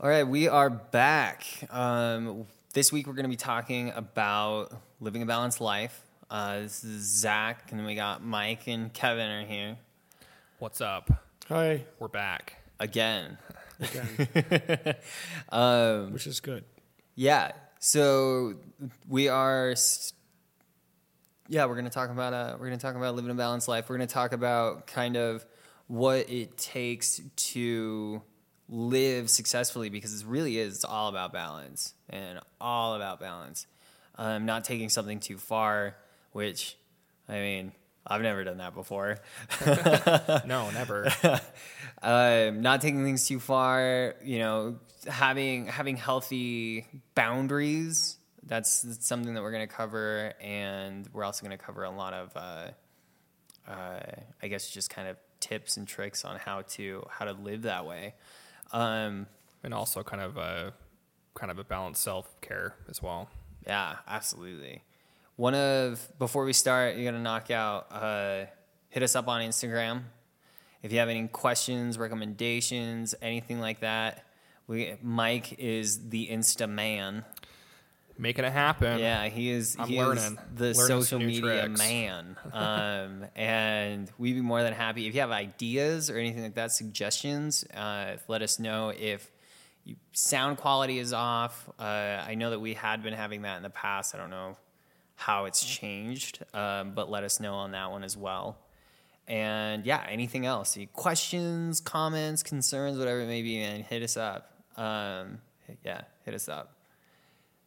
All right, we are back. Um, this week we're going to be talking about living a balanced life. Uh, this is Zach, and then we got Mike and Kevin are here What's up? Hi We're back. again. again, Um, which is good. yeah, so we are. s- Yeah, we're going to talk about uh, we're going to talk about living a balanced life. We're going to talk about kind of what it takes to live successfully because it really is it's all about balance and all about balance. Um, not taking something too far, which I mean I've never done that before. No, never. um, not taking things too far, you know, having having healthy boundaries. That's, that's something that we're going to cover, and we're also going to cover a lot of, uh, uh, I guess, just kind of tips and tricks on how to how to live that way. Um, and also kind of a kind of a balanced self care as well. Yeah, absolutely. One of before we start, you're gonna knock out. Uh, hit us up on Instagram if you have any questions, recommendations, anything like that. We Mike is the Insta man. Making it happen. Yeah, he is. I'm he is learning. the Learning social media tricks. man. Um, and we'd be more than happy if you have ideas or anything like that, suggestions. Uh, let us know if you, sound quality is off. Uh, I know that we had been having that in the past. I don't know how it's changed, um, but let us know on that one as well. And yeah, anything else? Any questions, comments, concerns, whatever it may be, man, hit us up. Um, yeah, hit us up.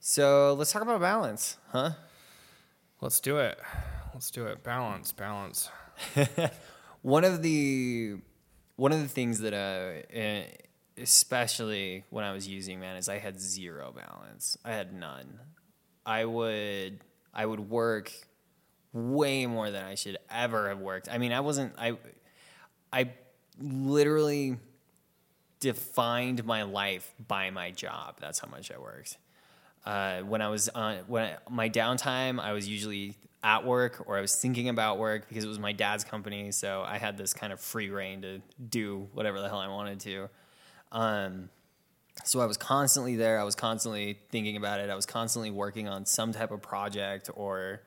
So let's talk about balance, huh? Let's do it. Let's do it. Balance, balance. One of the one of the things that uh, eh, especially when I was using man is I had zero balance. I had none. I would I would work way more than I should ever have worked. I mean, I wasn't I I literally defined my life by my job. That's how much I worked. Uh, when I was on when I, my downtime, I was usually at work or I was thinking about work because it was my dad's company. So I had this kind of free rein to do whatever the hell I wanted to. Um, so I was constantly there. I was constantly thinking about it. I was constantly working on some type of project or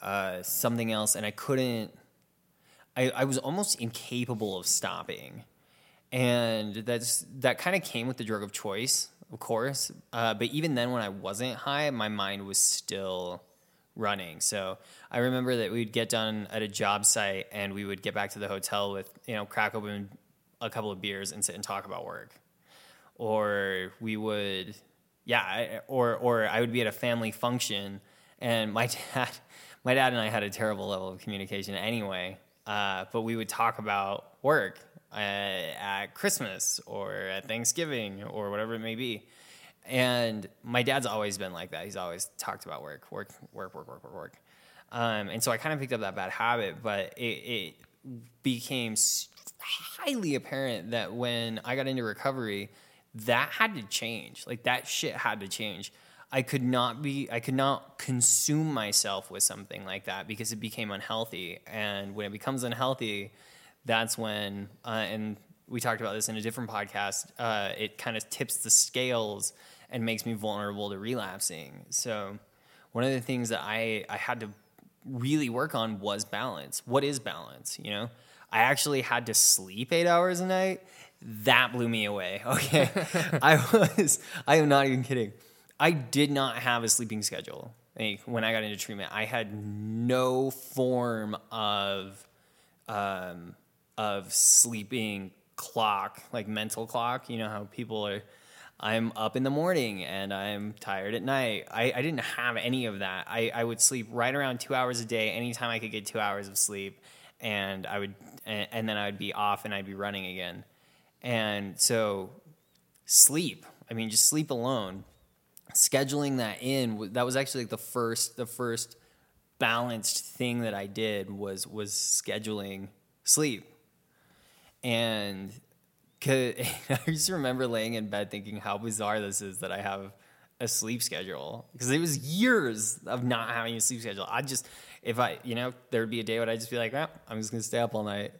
uh, something else, and I couldn't. I, I was almost incapable of stopping and that's that kind of came with the drug of choice, of course. Uh, but even then, when I wasn't high, my mind was still running. So I remember that we'd get done at a job site, and we would get back to the hotel with you know crack open a couple of beers and sit and talk about work, or we would, yeah, or or I would be at a family function, and my dad, my dad and I had a terrible level of communication anyway. Uh, but we would talk about work at Christmas or at Thanksgiving or whatever it may be. And my dad's always been like that. He's always talked about work, work, work, work, work, work, work. Um, and so I kind of picked up that bad habit, but it, it became highly apparent that when I got into recovery, that had to change. Like that shit had to change. I could not be, I could not consume myself with something like that because it became unhealthy. And when it becomes unhealthy, that's when, uh, and we talked about this in a different podcast, uh, it kind of tips the scales and makes me vulnerable to relapsing. So, one of the things that I, I had to really work on was balance. What is balance? You know, I actually had to sleep eight hours a night. That blew me away. Okay. I was, I am not even kidding. I did not have a sleeping schedule. Like, when I got into treatment, I had no form of um, of sleeping clock, like mental clock. You know how people are. I'm up in the morning and I'm tired at night. I, I didn't have any of that. I, I would sleep right around two hours a day, anytime I could get two hours of sleep, and I would, and, and then I would be off and I'd be running again. And so, sleep. I mean, just sleep alone. Scheduling that in. That was actually like the first, the first balanced thing that I did was was scheduling sleep. And I just remember laying in bed thinking how bizarre this is that I have a sleep schedule because it was years of not having a sleep schedule. I just if I you know there would be a day when I'd just be like, oh, I'm just gonna stay up all night,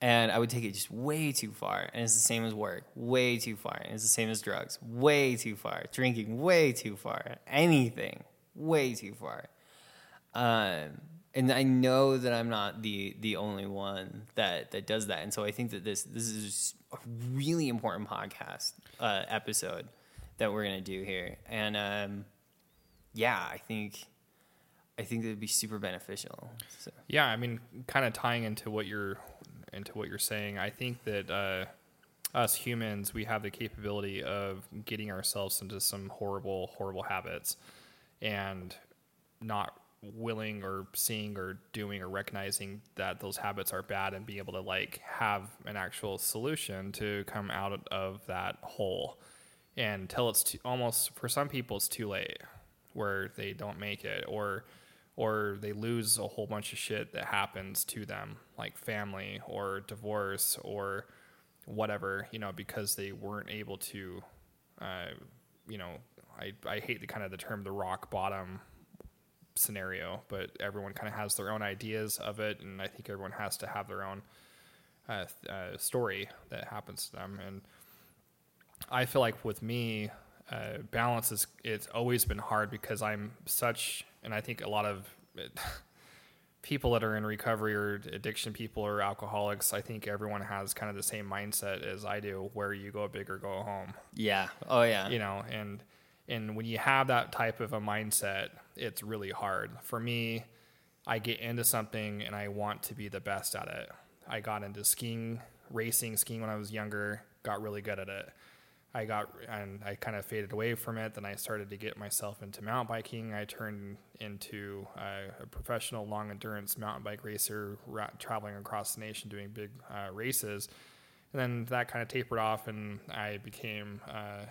and I would take it just way too far. And it's the same as work, way too far. And it's the same as drugs, way too far. Drinking, way too far. Anything, way too far. Um, and I know that I'm not the the only one that that does that. And so I think that this this is a really important podcast uh, episode that we're gonna do here. And um, yeah, I think I think that would be super beneficial. So. Yeah, I mean, kind of tying into what you're into what you're saying, I think that uh, us humans we have the capability of getting ourselves into some horrible, horrible habits, and not willing or seeing or doing or recognizing that those habits are bad and being able to like have an actual solution to come out of that hole. And until it's too, almost for some people it's too late where they don't make it or or they lose a whole bunch of shit that happens to them like family or divorce or whatever you know because they weren't able to uh, you know I, I hate the kind of the term the rock bottom scenario, but everyone kind of has their own ideas of it, and I think everyone has to have their own uh, uh, story that happens to them. And I feel like with me, uh, balance is it's always been hard because I'm such, and I think a lot of it, people that are in recovery or addiction people or alcoholics, I think everyone has kind of the same mindset as I do, where you go big or go home. Yeah. Oh yeah. You know, and and when you have that type of a mindset, it's really hard. For me, I get into something and I want to be the best at it. I got into skiing, racing, skiing when I was younger, got really good at it. I got and I kind of faded away from it. Then I started to get myself into mountain biking. I turned into a professional long endurance mountain bike racer, ra- traveling across the nation doing big uh, races. And then that kind of tapered off, and I became uh,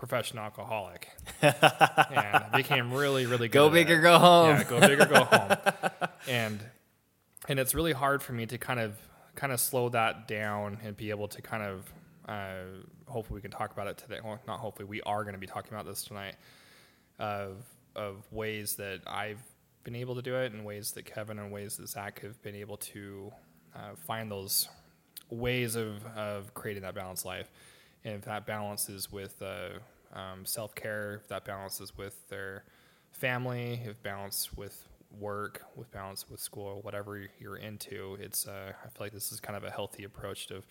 professional alcoholic and I became really, really good. Go big or go home. Yeah, go big or go home. And and it's really hard for me to kind of kind of slow that down and be able to kind of uh, hopefully we can talk about it today. Well, not hopefully we are going to be talking about this tonight of of ways that I've been able to do it and ways that Kevin and ways that Zach have been able to uh, find those ways of, of creating that balanced life. And if that balances with uh, um, self care, if that balances with their family, if balance with work, with balance with school, whatever you're into, it's uh, I feel like this is kind of a healthy approach to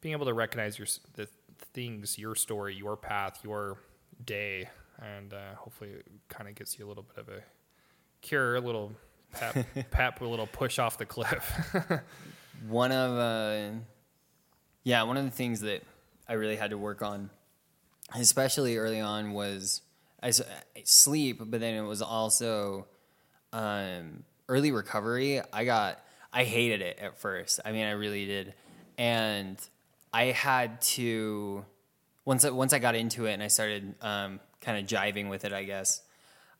being able to recognize your the things, your story, your path, your day, and uh, hopefully it kind of gets you a little bit of a cure, a little pep, pep, a little push off the cliff. one of uh, yeah one of the things that i really had to work on especially early on was I s- sleep but then it was also um, early recovery. I got i hated it at first. I mean i really did. And i had to once I, once i got into it and i started um, kind of jiving with it i guess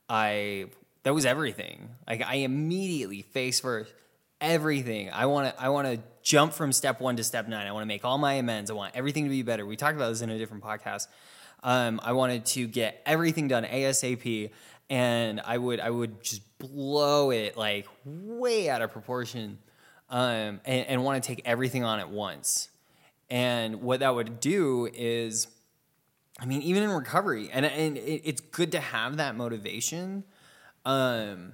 I that was everything. Like I immediately face first everything. I want to I want to jump from step 1 to step 9. I want to make all my amends. I want everything to be better. We talked about this in a different podcast. Um, I wanted to get everything done ASAP and I would I would just blow it like way out of proportion um, and, and want to take everything on at once. And what that would do is I mean, even in recovery, and and it, it's good to have that motivation, um,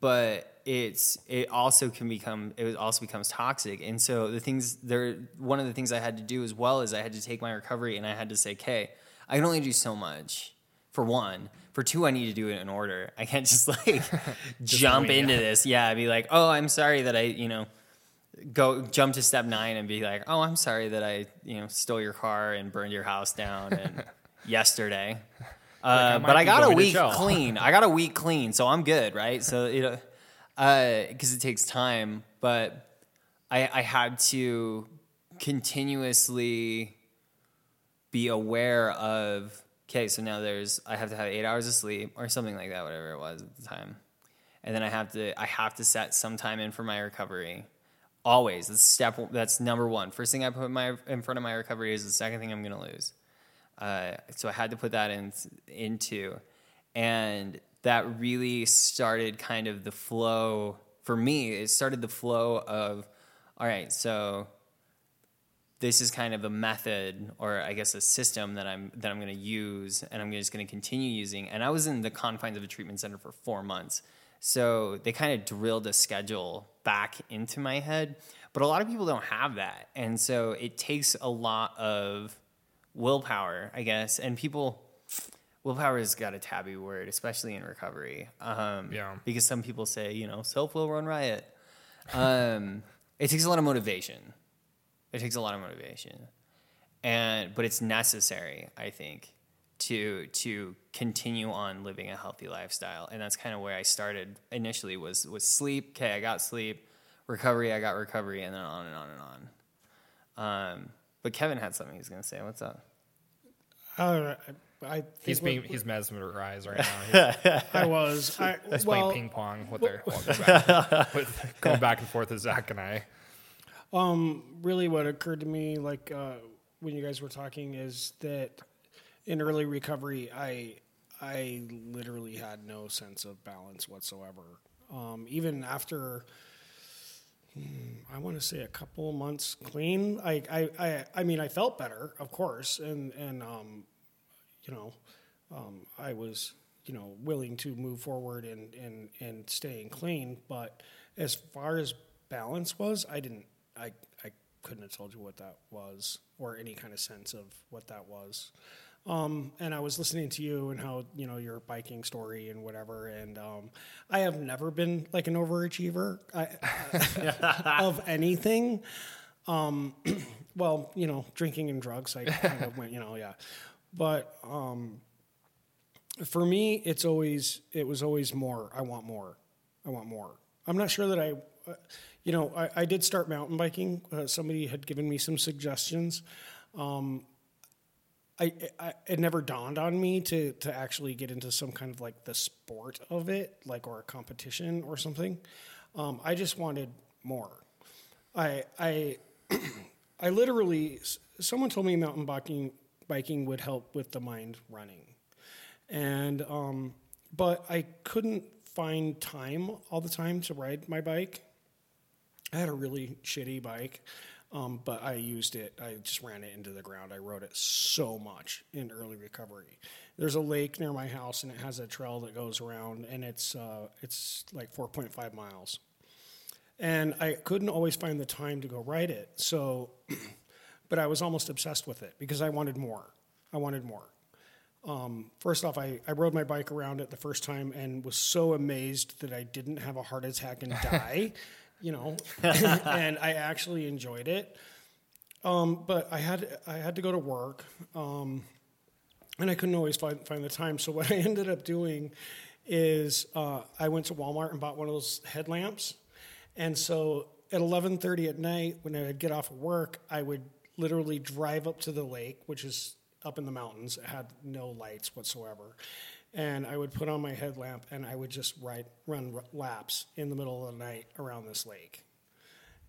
but it's it also can become it also becomes toxic. And so the things there, one of the things I had to do as well is I had to take my recovery and I had to say, okay, I can only do so much. For one, for two, I need to do it in order. I can't just like jump wing it. into this. Yeah, I'd be like, oh, I'm sorry that I, you know, go jump to step nine and be like, "Oh, I'm sorry that I, you know, stole your car and burned your house down and yesterday." I Uh, but I got a week clean. I got a week clean, so I'm good, right? So you know, because it takes time, but I, I had to continuously be aware of. Okay, so now there's I have to have eight hours of sleep or something like that, whatever it was at the time, and then I have to I have to set some time in for my recovery. Always, that's step. That's number one. First thing I put my in front of my recovery is the second thing I'm to lose. Uh, so I had to put that in into, and that really started kind of the flow for me. It started the flow of, all right, so this is kind of a method or I guess a system that I'm that I'm going to use and I'm just going to continue using. And I was in the confines of a treatment center for four months, so they kind of drilled a schedule back into my head. But a lot of people don't have that, and so it takes a lot of willpower, I guess. And people, willpower has got a taboo word, especially in recovery. Um, Yeah. Because some people say, you know, self will run riot. Um, it takes a lot of motivation. It takes a lot of motivation, and but it's necessary, I think, to to continue on living a healthy lifestyle. And that's kind of where I started initially was was sleep. Okay, I got sleep. Recovery, I got recovery, and then on and on and on. Um, but Kevin had something he was going to say. What's up? Uh, I, I think He's what- being he's mesmerized right now. He's, I was. I, he's well, playing ping pong with their going, back, with, going back and forth with Zach and I. Um, really what occurred to me like uh, when you guys were talking is that in early recovery i i literally had no sense of balance whatsoever um, even after hmm, I want to say a couple of months clean. I, I, I, I mean, I felt better, of course, and and um, you know, um, I was you know willing to move forward and and and staying clean. But as far as balance was, I didn't. I I couldn't have told you what that was or any kind of sense of what that was. Um, and I was listening to you and how you know your biking story and whatever. And um, I have never been like an overachiever I, of anything. Um, well, you know, drinking and drugs. I kind of went, you know, yeah. But um, for me, it's always it was always more. I want more. I want more. I'm not sure that I, you know, I, I did start mountain biking. Uh, somebody had given me some suggestions. Um, I, I it never dawned on me to to actually get into some kind of like the sport of it, like or a competition or something. Um, I just wanted more. I I I literally someone told me mountain biking biking would help with the mind running, and um, but I couldn't find time all the time to ride my bike. I had a really shitty bike, um, but I used it. I just ran it into the ground. I rode it so much in early recovery. There's a lake near my house, and it has a trail that goes around, and it's uh, it's like 4.5 miles. And I couldn't always find the time to go ride it. So, but I was almost obsessed with it because I wanted more. I wanted more. Um, first off, I, I rode my bike around it the first time and was so amazed that I didn't have a heart attack and die, you know, and I actually enjoyed it. Um, but I had I had to go to work, um, and I couldn't always find find the time. So what I ended up doing is uh, I went to Walmart and bought one of those headlamps, and so at eleven thirty at night when I would get off of work, I would literally drive up to the lake, which is up in the mountains. It had no lights whatsoever. And I would put on my headlamp and I would just ride, run laps in the middle of the night around this lake.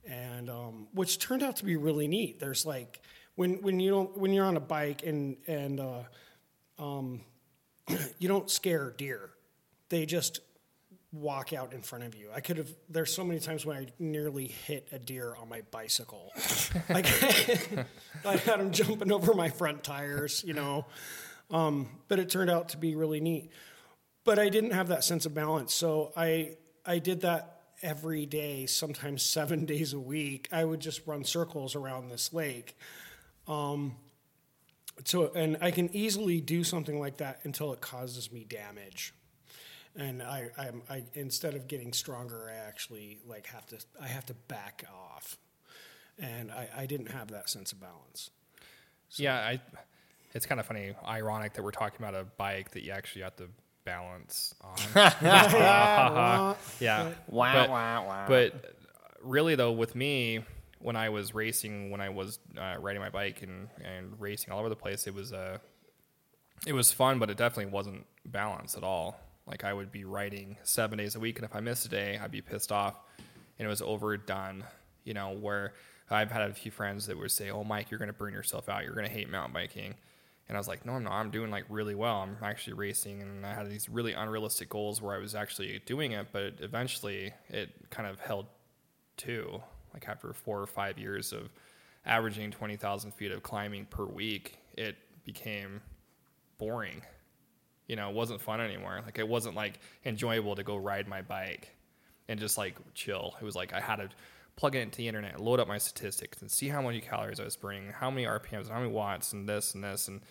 And um, which turned out to be really neat. There's like when when you don't when you're on a bike and and uh, um, you don't scare deer. They just walk out in front of you. I could have. There's so many times when I nearly hit a deer on my bicycle. like I had him jumping over my front tires, you know. Um, but it turned out to be really neat. But I didn't have that sense of balance, so I I did that every day, sometimes seven days a week. I would just run circles around this lake. Um, so and I can easily do something like that until it causes me damage and I, I'm, I instead of getting stronger, I actually like have to I have to back off, and I, I didn't have that sense of balance. Yeah, I. It's kind of funny, ironic that we're talking about a bike that you actually have to balance on. yeah. Wow, but, wow, wow. But really, though, with me, when I was racing, when I was uh, riding my bike and, and racing all over the place, it was uh, it was fun, but it definitely wasn't balanced at all. Like I would be writing seven days a week, and if I missed a day, I'd be pissed off, and it was overdone. You know, where I've had a few friends that would say, "Oh, Mike, you're going to burn yourself out. You're going to hate mountain biking." And I was like, no, I'm not. I'm doing like really well. I'm actually racing, and I had these really unrealistic goals where I was actually doing it, but eventually it kind of held to. Like after four or five years of averaging 20,000 feet of climbing per week, it became boring. You know, it wasn't fun anymore. Like it wasn't like enjoyable to go ride my bike and just like chill. It was like I had to plug it into the internet, load up my statistics, and see how many calories I was burning, how many RPMs, how many watts, and this and this, and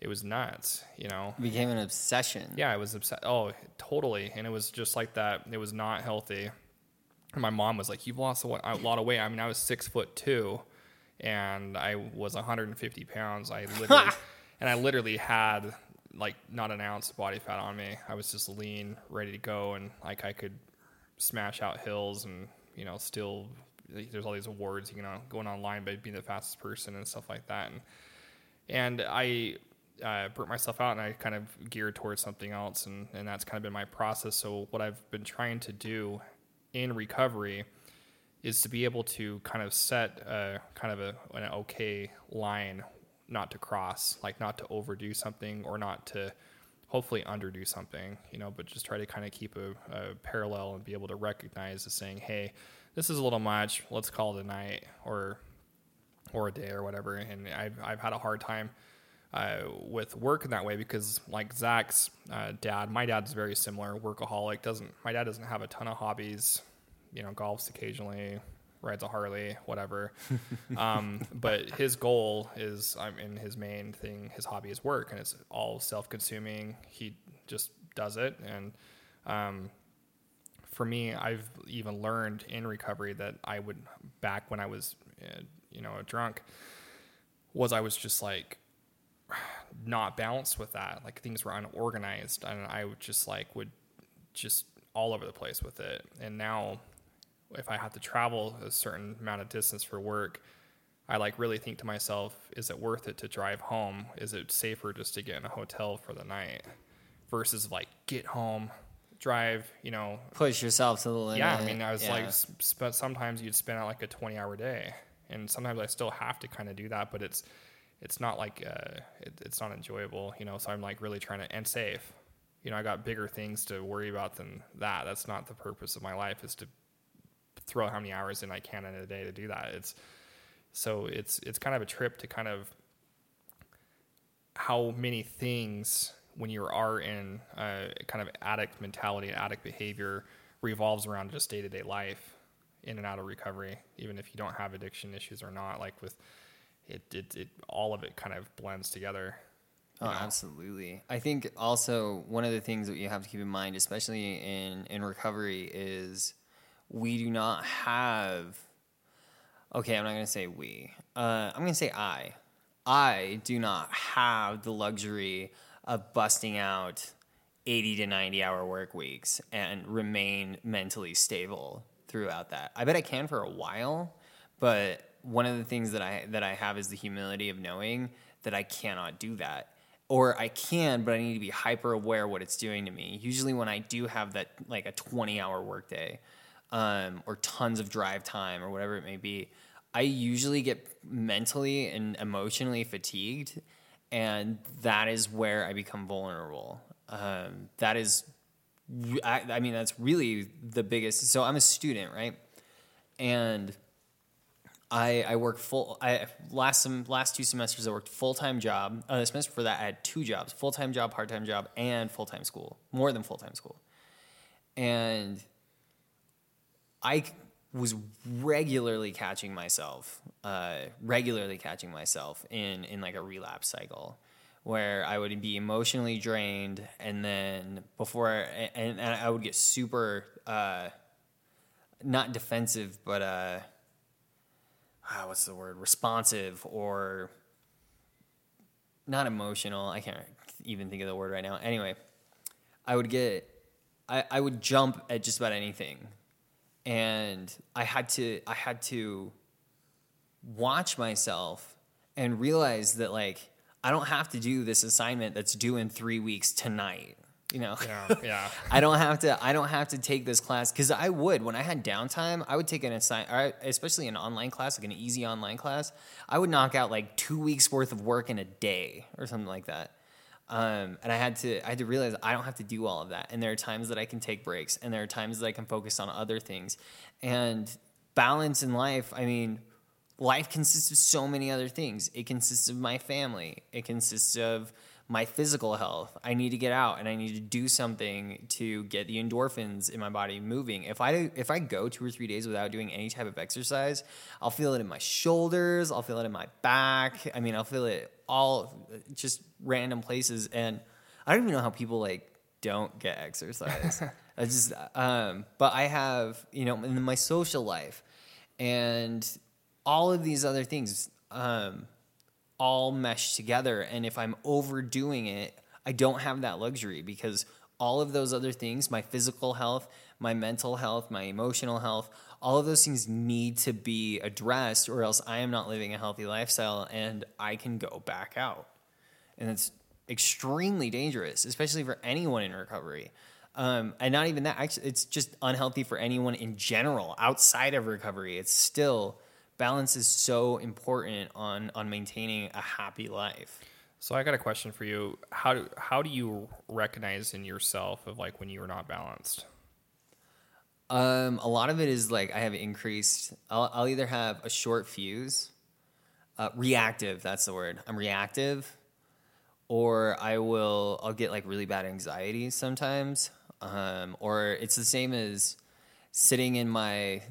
it was nuts. You know, It became an obsession. yeah, I was upset. Oh, totally. And it was just like that. It was not healthy. And my mom was like, "You've lost a lot of weight." I mean, I was six foot two, and I was 150 pounds. I literally, and I literally had like not an ounce of body fat on me. I was just lean, ready to go, and like I could smash out hills, and you know, still there's all these awards, you know, going online by being the fastest person and stuff like that. And and I uh, burnt myself out and I kind of geared towards something else and, and that's kind of been my process. So what I've been trying to do in recovery is to be able to kind of set a kind of a, an okay line not to cross, like not to overdo something or not to hopefully underdo something, you know, but just try to kind of keep a, a parallel and be able to recognize as saying, hey, this is a little much. Let's call it a night or or a day or whatever. And I've, I've had a hard time uh, with work in that way because like Zach's uh, dad, my dad's very similar, workaholic. Doesn't my dad doesn't have a ton of hobbies, you know, golfs occasionally, rides a Harley, whatever. um, but his goal is, I mean, his main thing, his hobby is work, and it's all self-consuming. He just does it, and um, for me, I've even learned in recovery that I would back when I was, uh, you know, a drunk, was I was just like not balanced with that. Like things were unorganized, and I would just like would just all over the place with it. And now, if I have to travel a certain amount of distance for work, I like really think to myself, is it worth it to drive home? Is it safer just to get in a hotel for the night versus like get home, drive, you know, Push yourself to the limit. yeah, I mean, I was Yeah. like, sp- sometimes you'd spend out like a twenty-hour day, and sometimes I still have to kind of do that, but it's it's not like uh, it, it's not enjoyable, you know. So I'm like really trying to and safe. You know, I got bigger things to worry about than that. That's not the purpose of my life. Is to throw how many hours in I can in a day to do that. It's so it's it's kind of a trip to kind of how many things when you are in a kind of addict mentality, and addict behavior revolves around just day to day life, in and out of recovery, even if you don't have addiction issues or not. Like with it, it, it all of it kind of blends together. Oh, absolutely. I think also one of the things that you have to keep in mind, especially in in recovery, is we do not have. Okay, I'm not going to say we. Uh, I'm going to say I. I do not have the luxury of busting out 80 to 90 hour work weeks and remain mentally stable throughout that. I bet I can for a while, but one of the things that I that I have is the humility of knowing that I cannot do that. Or I can, but I need to be hyper aware what it's doing to me. Usually when I do have that like a 20 hour workday, um, or tons of drive time or whatever it may be, I usually get mentally and emotionally fatigued, and that is where I become vulnerable. Um, that is, I, I mean, that's really the biggest. So I'm a student, right? And I, I work full. I last some last two semesters I worked full time job. Uh, the semester for that I had two jobs: full time job, part time job, and full time school. More than full time school, and I was regularly catching myself, uh, regularly catching myself in in like a relapse cycle, where I would be emotionally drained, and then before, and, and I would get super, uh, not defensive, but uh, ah, what's the word, responsive or not emotional. I can't even think of the word right now. Anyway, I would get, I, I would jump at just about anything and I had to I had to watch myself and realize that like I don't have to do this assignment that's due in three weeks tonight. You know, Yeah, yeah. I don't have to. I don't have to take this class because I would when I had downtime. I would take an assign, especially an online class, like an easy online class. I would knock out like two weeks worth of work in a day or something like that. Um, and I had to I had to realize I don't have to do all of that. And there are times that I can take breaks, and there are times that I can focus on other things. And balance in life. I mean, life consists of so many other things. It consists of my family. It consists of my physical health. I need to get out and I need to do something to get the endorphins in my body moving. If I if I go 2 or 3 days without doing any type of exercise, I'll feel it in my shoulders, I'll feel it in my back. I mean, I'll feel it all just random places and I don't even know how people like don't get exercise. I just um but I have, you know, in my social life and all of these other things um all mesh together. And if I'm overdoing it, I don't have that luxury because all of those other things, my physical health, my mental health, my emotional health, all of those things need to be addressed or else I am not living a healthy lifestyle and I can go back out. And it's extremely dangerous, especially for anyone in recovery. Um, and not even that, actually, it's just unhealthy for anyone in general outside of recovery. It's still balance is so important on on maintaining a happy life. So I got a question for you. How do how do you recognize in yourself of like when you are not balanced? Um, a lot of it is like I have increased. I'll, I'll either have a short fuse, uh, reactive. That's the word. I'm reactive, or I will. I'll get like really bad anxiety sometimes. Um, or it's the same as sitting in my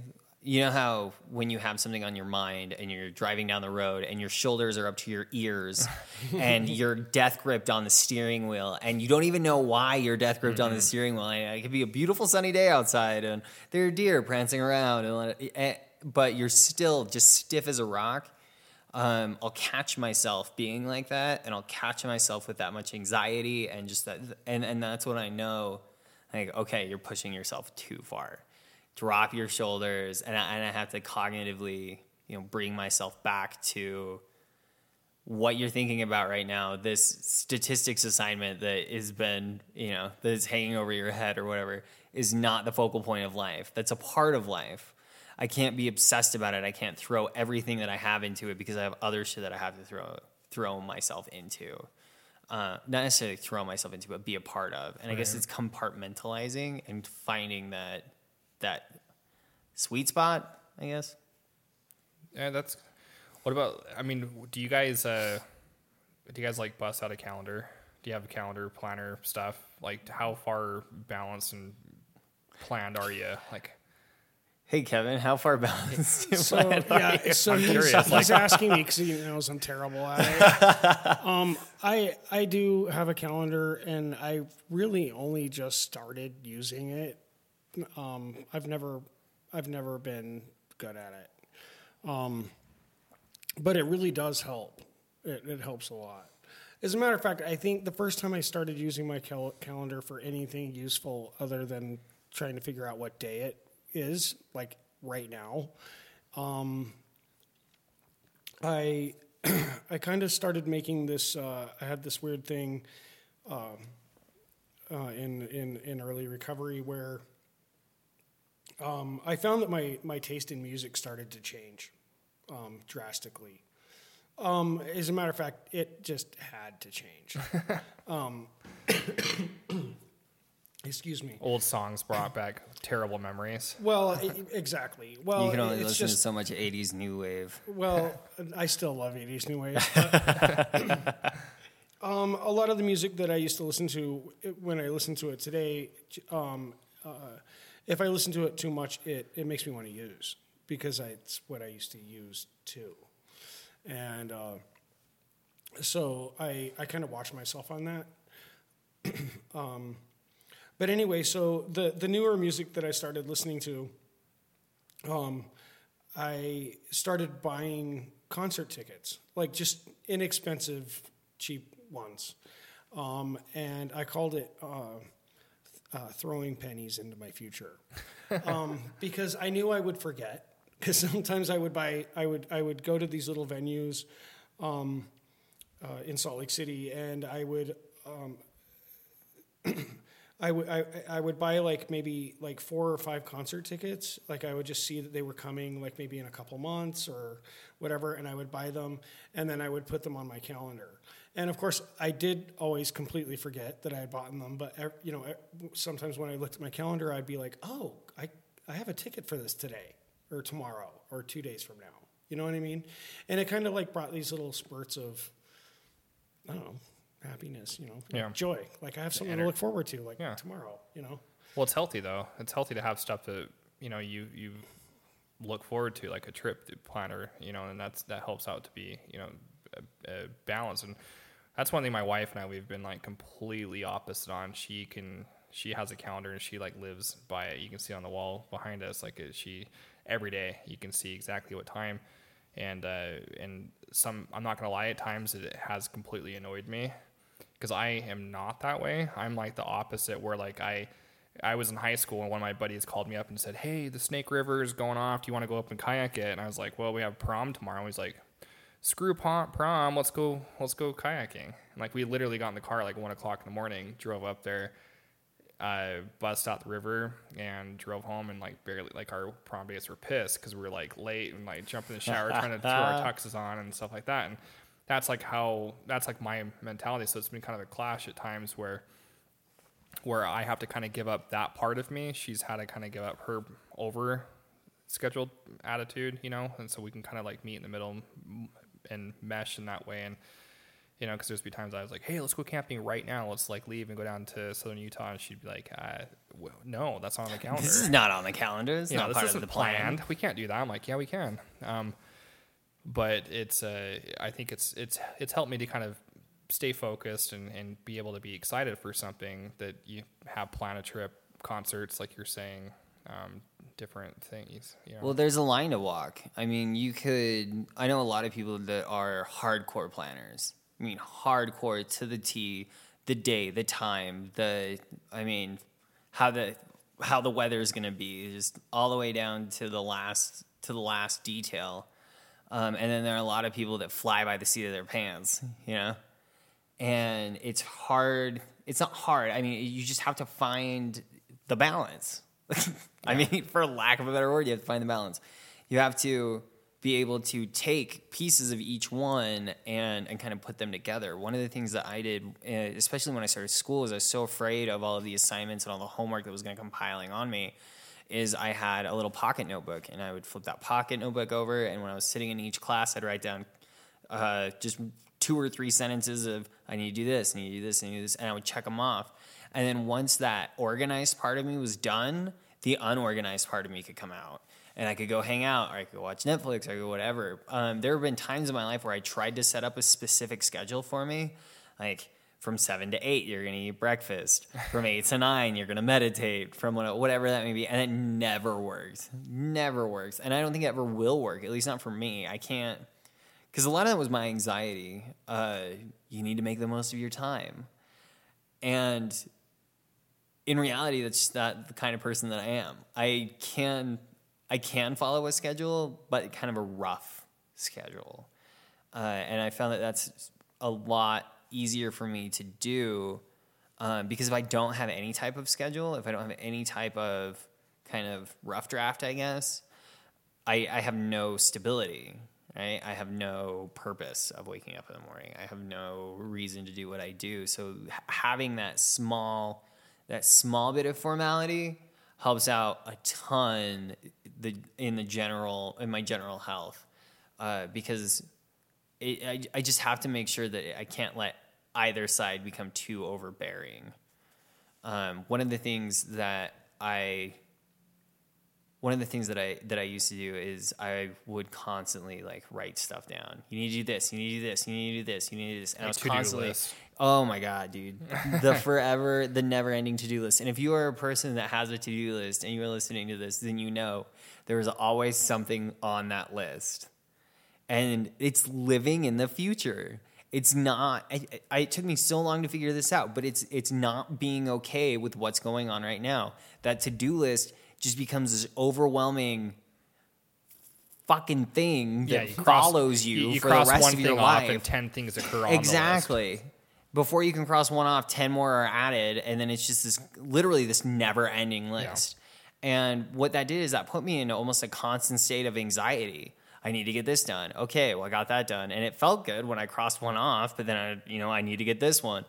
you know how when you have something on your mind and you're driving down the road and your shoulders are up to your ears and you're death gripped on the steering wheel and you don't even know why you're death gripped mm-hmm. on the steering wheel. And it could be a beautiful sunny day outside and there are deer prancing around, and, and but you're still just stiff as a rock. Um, I'll catch myself being like that, and I'll catch myself with that much anxiety and just that, and and that's when I know, like, okay, you're pushing yourself too far drop your shoulders, and I, and I have to cognitively, you know, bring myself back to what you're thinking about right now. This statistics assignment that has been, you know, that's hanging over your head or whatever is not the focal point of life. That's a part of life. I can't be obsessed about it. I can't throw everything that I have into it because I have other shit that I have to throw throw myself into. Uh, not necessarily throw myself into, but be a part of. And right. I guess it's compartmentalizing and finding that that sweet spot, I guess. Yeah, that's. What about? I mean, do you guys? Uh, do you guys like bust out a calendar? Do you have a calendar planner stuff? Like, how far balanced and planned are you? Like, hey Kevin, how far balanced? so yeah, so he's, curious, he's asking me because he knows I'm terrible at it. um, I I do have a calendar, and I really only just started using it um, I've never, I've never been good at it. Um, but it really does help. It, it, helps a lot. As a matter of fact, I think the first time I started using my cal- calendar for anything useful other than trying to figure out what day it is, like right now, um, I I kind of started making this. Uh, I had this weird thing uh, uh, in in in early recovery where um, I found that my, my taste in music started to change um, drastically. Um, as a matter of fact, it just had to change. Um, excuse me. Old songs brought back terrible memories. Well, exactly. Well, you can only listen just, to so much '80s new wave. Well, I still love '80s new wave. um, a lot of the music that I used to listen to when I listen to it today, um, uh, if I listen to it too much, it, it makes me want to use because I, it's what I used to use too. And uh, so I, I kind of watch myself on that. um, but anyway, so the, the newer music that I started listening to, um, I started buying concert tickets, like just inexpensive, cheap ones. Um, and I called it uh, uh, throwing pennies into my future um, because I knew I would forget. Because sometimes I would buy, I would, I would go to these little venues um, uh, in Salt Lake City, and I would, um, I would, I, I would buy like maybe like four or five concert tickets. Like I would just see that they were coming, like maybe in a couple months or whatever, and I would buy them, and then I would put them on my calendar. And of course, I did always completely forget that I had bought them. But you know, sometimes when I looked at my calendar, I'd be like, "Oh, I I have a ticket for this today, or tomorrow, or two days from now." You know what I mean? And it kind of like brought these little spurts of, I don't know, happiness. You know, Yeah. joy. Like I have something to look forward to, like Yeah. tomorrow. You know. Well, it's healthy though. It's healthy to have stuff that you know you you look forward to, like a trip to planner. You know, and that's that helps out to be you know a, a balance. And that's one thing my wife and I we've been like completely opposite on. She can she has a calendar and she like lives by it. You can see on the wall behind us, like she every day you can see exactly what time. And uh, and some I'm not gonna lie, at times it has completely annoyed me because I am not that way. I'm like the opposite, where like I, I was in high school and one of my buddies called me up and said, "Hey, the Snake River is going off. Do you want to go up and kayak it?" And I was like, "Well, we have prom tomorrow." And he's like, "Screw prom, prom. Let's go. Let's go kayaking." And like we literally got in the car at like one o'clock in the morning, drove up there, uh, bussed out the river, and drove home. And like barely, like our prom dates were pissed because we were like late and like jumping in the shower trying to throw our tuxes on and stuff like that. And that's like how that's like my mentality. So it's been kind of a clash at times where where I have to kind of give up that part of me. She's had to kind of give up her over scheduled attitude, you know, and so we can kind of like meet in the middle and mesh in that way. And you know, because there's be times I was like, "Hey, let's go camping right now. Let's like leave and go down to southern Utah," and she'd be like, uh, well, "No, that's not on the calendar." This is not on the calendar. It's you not this part of the plan. planned. We can't do that. I'm like, yeah, we can. Um, but it's, uh, I think it's, it's, it's helped me to kind of stay focused and, and be able to be excited for something that you have plan a trip, concerts, like you're saying, um, different things. You know? Well, there's a line to walk. I mean, you could. I know a lot of people that are hardcore planners. I mean, hardcore to the T, the day, the time, the. I mean, how the how the weather is going to be, just all the way down to the last to the last detail. Um, and then there are a lot of people that fly by the seat of their pants, you know. And it's hard. It's not hard. I mean, you just have to find the balance. I mean, for lack of a better word, you have to find the balance. You have to be able to take pieces of each one and, and kind of put them together. One of the things that I did, eh, especially when I started school, is I was so afraid of all of the assignments and all the homework that was going to come piling on me. Is I had a little pocket notebook and I would flip that pocket notebook over, and when I was sitting in each class, I'd write down uh, just two or three sentences of I need to do this, I need to do this, I need to do this, and I would check them off. And then once that organized part of me was done, the unorganized part of me could come out. And I could go hang out, or I could watch Netflix, or I could whatever. Um, there have been times in my life where I tried to set up a specific schedule for me, like from seven to eight, you're gonna eat breakfast. From eight to nine, you're gonna meditate. From whatever that may be, and it never works. Never works, and I don't think it ever will work. At least not for me. I can't because a lot of that was my anxiety. Uh, you need to make the most of your time, and in reality, that's not the kind of person that I am. I can I can follow a schedule, but kind of a rough schedule, uh, and I found that that's a lot easier for me to do um, because if I don't have any type of schedule, if I don't have any type of kind of rough draft, I guess I, I have no stability. Right? I have no purpose of waking up in the morning. I have no reason to do what I do. So having that small that small bit of formality helps out a ton the in the general in my general health uh, because it, I, I just have to make sure that I can't let either side become too overbearing. Um, one of the things that I one of the things that I that I used to do is I would constantly like write stuff down. You need to do this. You need to do this. You need to do this. You need to do this. And I was constantly, list. Oh my god, dude, the forever, the never-ending to-do list. And if you are a person that has a to-do list and you are listening to this, then you know there is always something on that list, and it's living in the future. It's not. I, I, it took me so long to figure this out, but it's it's not being okay with what's going on right now. That to-do list just becomes this overwhelming fucking thing that you cross- follows you, You, for cross the rest one of thing your off, life. and ten things occur exactly. Before you can cross one off, ten more are added, and then it's just this literally this never-ending list. And what that did is that put me in almost a constant state of anxiety. I need to get this done. Okay, well I got that done, and it felt good when I crossed one off. But then I, you know, I need to get this one,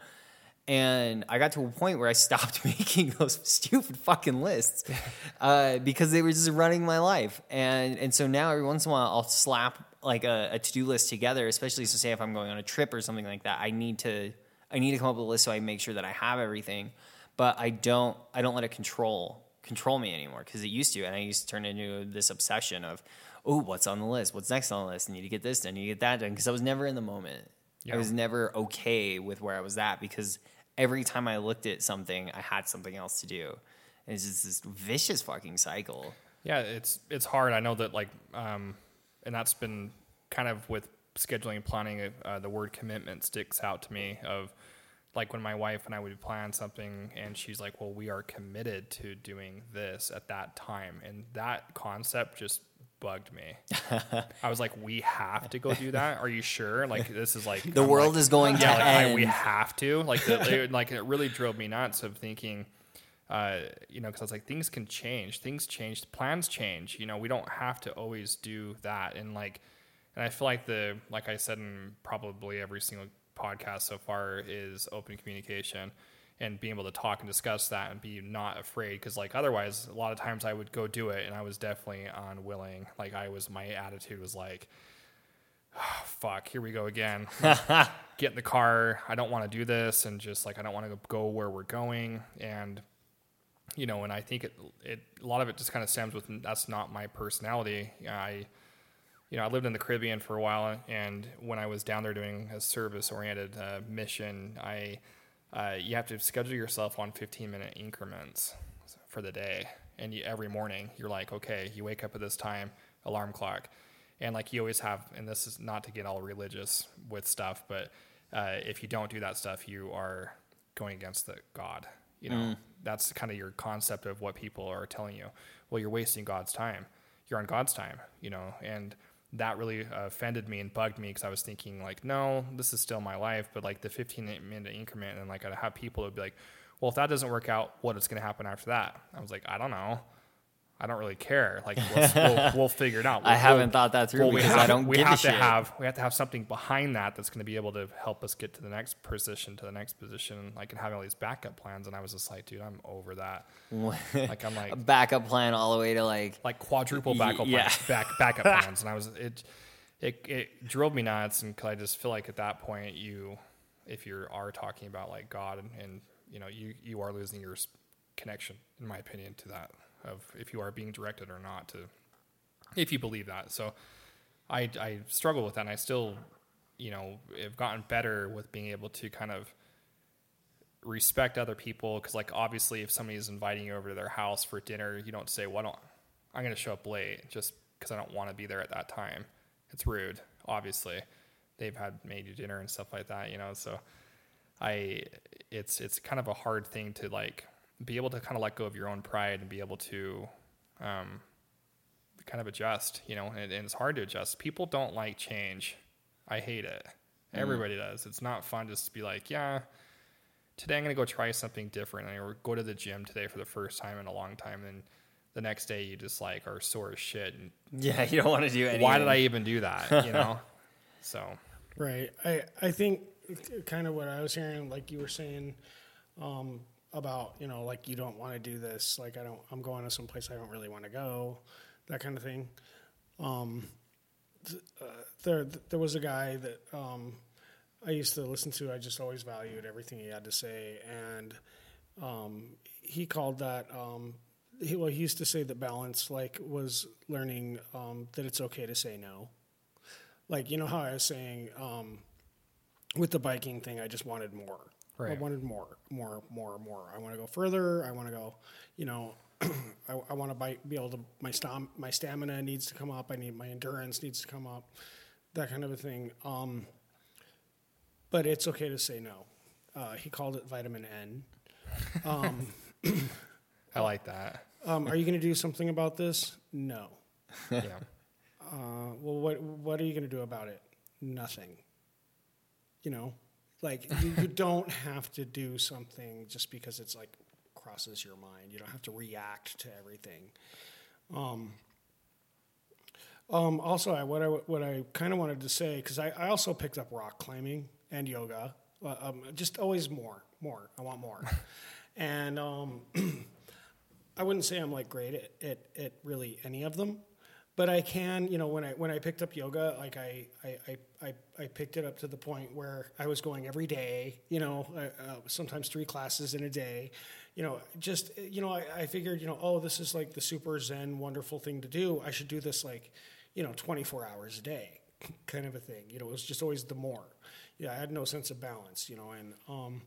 And I got to a point where I stopped making those stupid fucking lists uh, because they were just running my life. And and so now every once in a while I'll slap like a, a to do list together, especially so say if I'm going on a trip or something like that. I need to I need to come up with a list so I make sure that I have everything. But I don't I don't let it control control me anymore because it used to, and I used to turn into this obsession of, oh, what's on the list? What's next on the list? I need to get this done. I need to get that done because I was never in the moment. Yeah. I was never okay with where I was at because every time I looked at something, I had something else to do. And it's just this vicious fucking cycle. Yeah, it's it's hard. I know that like, um, and that's been kind of with scheduling and planning. Uh, the word commitment sticks out to me. Of like when my wife and I would plan something, and she's like, "Well, we are committed to doing this at that time," and that concept just bugged me. I was like, "We have to go do that? Are you sure? Like this is like The I'm world like- is going to yeah, like, I, end. we have to like the, it, like it really drove me nuts of thinking uh, you know because i was like things can change things change plans change you know we don't have to always do that and like and i feel like the like i said in probably every single podcast so far is open communication and being able to talk and discuss that and be not afraid because like otherwise a lot of times i would go do it and i was definitely unwilling like i was my attitude was like ah, fuck, here we go again. Get in the car. I don't want to do this, and just like I don't want to go where we're going, and you know, and I think it, it a lot of it just kind of stems with that's not my personality. I, you know, I lived in the Caribbean for a while, and when I was down there doing a service-oriented uh, mission, I, uh, you have to schedule yourself on 15-minute increments for the day, and you, every morning you're like, okay, you wake up at this time, alarm clock, and like you always have, and this is not to get all religious with stuff, but uh, if you don't do that stuff, you are going against the God. You know, that's kind of your concept of what people are telling you. Well, you're wasting God's time. You're on God's time, you know, and that really offended me and bugged me because I was thinking like, no, this is still my life, but like the 15 minute increment, and like I'd have people would be like, well, if that doesn't work out, what is going to happen after that? I was like, I don't know. I don't really care. Like we'll, we'll figure it out. I We'll- haven't thought that through well, we because have, I don't we give have a to shit. have we have to have something behind that that's going to be able to help us get to the next position to the next position like and having all these backup plans and i was just like dude i'm over that like i'm like a backup plan all the way to like like quadruple backup yeah. plans, back backup plans and i was it it, it drove me nuts and cause i just feel like at that point you if you are talking about like god and, and you know you you are losing your connection in my opinion to that of if you are being directed or not to if you believe that. So i i struggle with that and i still you know have gotten better with being able to kind of respect other people because like obviously if somebody's inviting you over to their house for dinner you don't say well I don't, i'm going to show up late just because i don't want to be there at that time. It's rude obviously. They've had made you dinner and stuff like that you know so i it's it's kind of a hard thing to like be able to kind of let go of your own pride and be able to um kind of adjust you know and, and it's hard to adjust people don't like change i hate it everybody does it's not fun just to be like yeah today I'm going to go try something different. I or go to the gym today for the first time in a long time. And the next day you just like are sore as shit. And yeah, you don't want to do anything. why did I even do that? You know? so Right. I I think kind of what I was hearing, like you were saying, um, about you know, like you don't want to do this. Like I don't. I'm going to some place I don't really want to go. That kind of thing. Um, th- uh, there there was a guy that um, I used to listen to. I just always valued everything he had to say, and um, he called that. Um, he, well, he used to say that balance, like, was learning um, that it's okay to say no like you know how I was saying um, with the biking thing, I just wanted more. I wanted more, more, more, more. I want to go further. I want to go. You know, I, I want to be able to. My stam, my stamina needs to come up. I need my endurance needs to come up. That kind of a thing. Um, but it's okay to say no. Uh, he called it vitamin N. Um, I like that. um, are you going to do something about this? No. Yeah. Uh, well, what what are you going to do about it? Nothing. You know, like you, don't have to do something just because it's like crosses your mind. You don't have to react to everything. Um, um, also, I, what I what I kind of wanted to say because I, I also picked up rock climbing and yoga Well, Um, just always more, more. I want more. and um, I wouldn't say I'm like great at, at, at really any of them, but I can, you know, when I when I picked up yoga, like I I, I, I, picked it up to the point where I was going every day, you know, uh, uh, sometimes three classes in a day, you know, just you know, I, I figured, you know, oh, this is like the super zen, wonderful thing to do. I should do this like, you know, 24 hours a day, kind of a thing. You know, it was just always the more. Yeah, I had no sense of balance, you know, and um,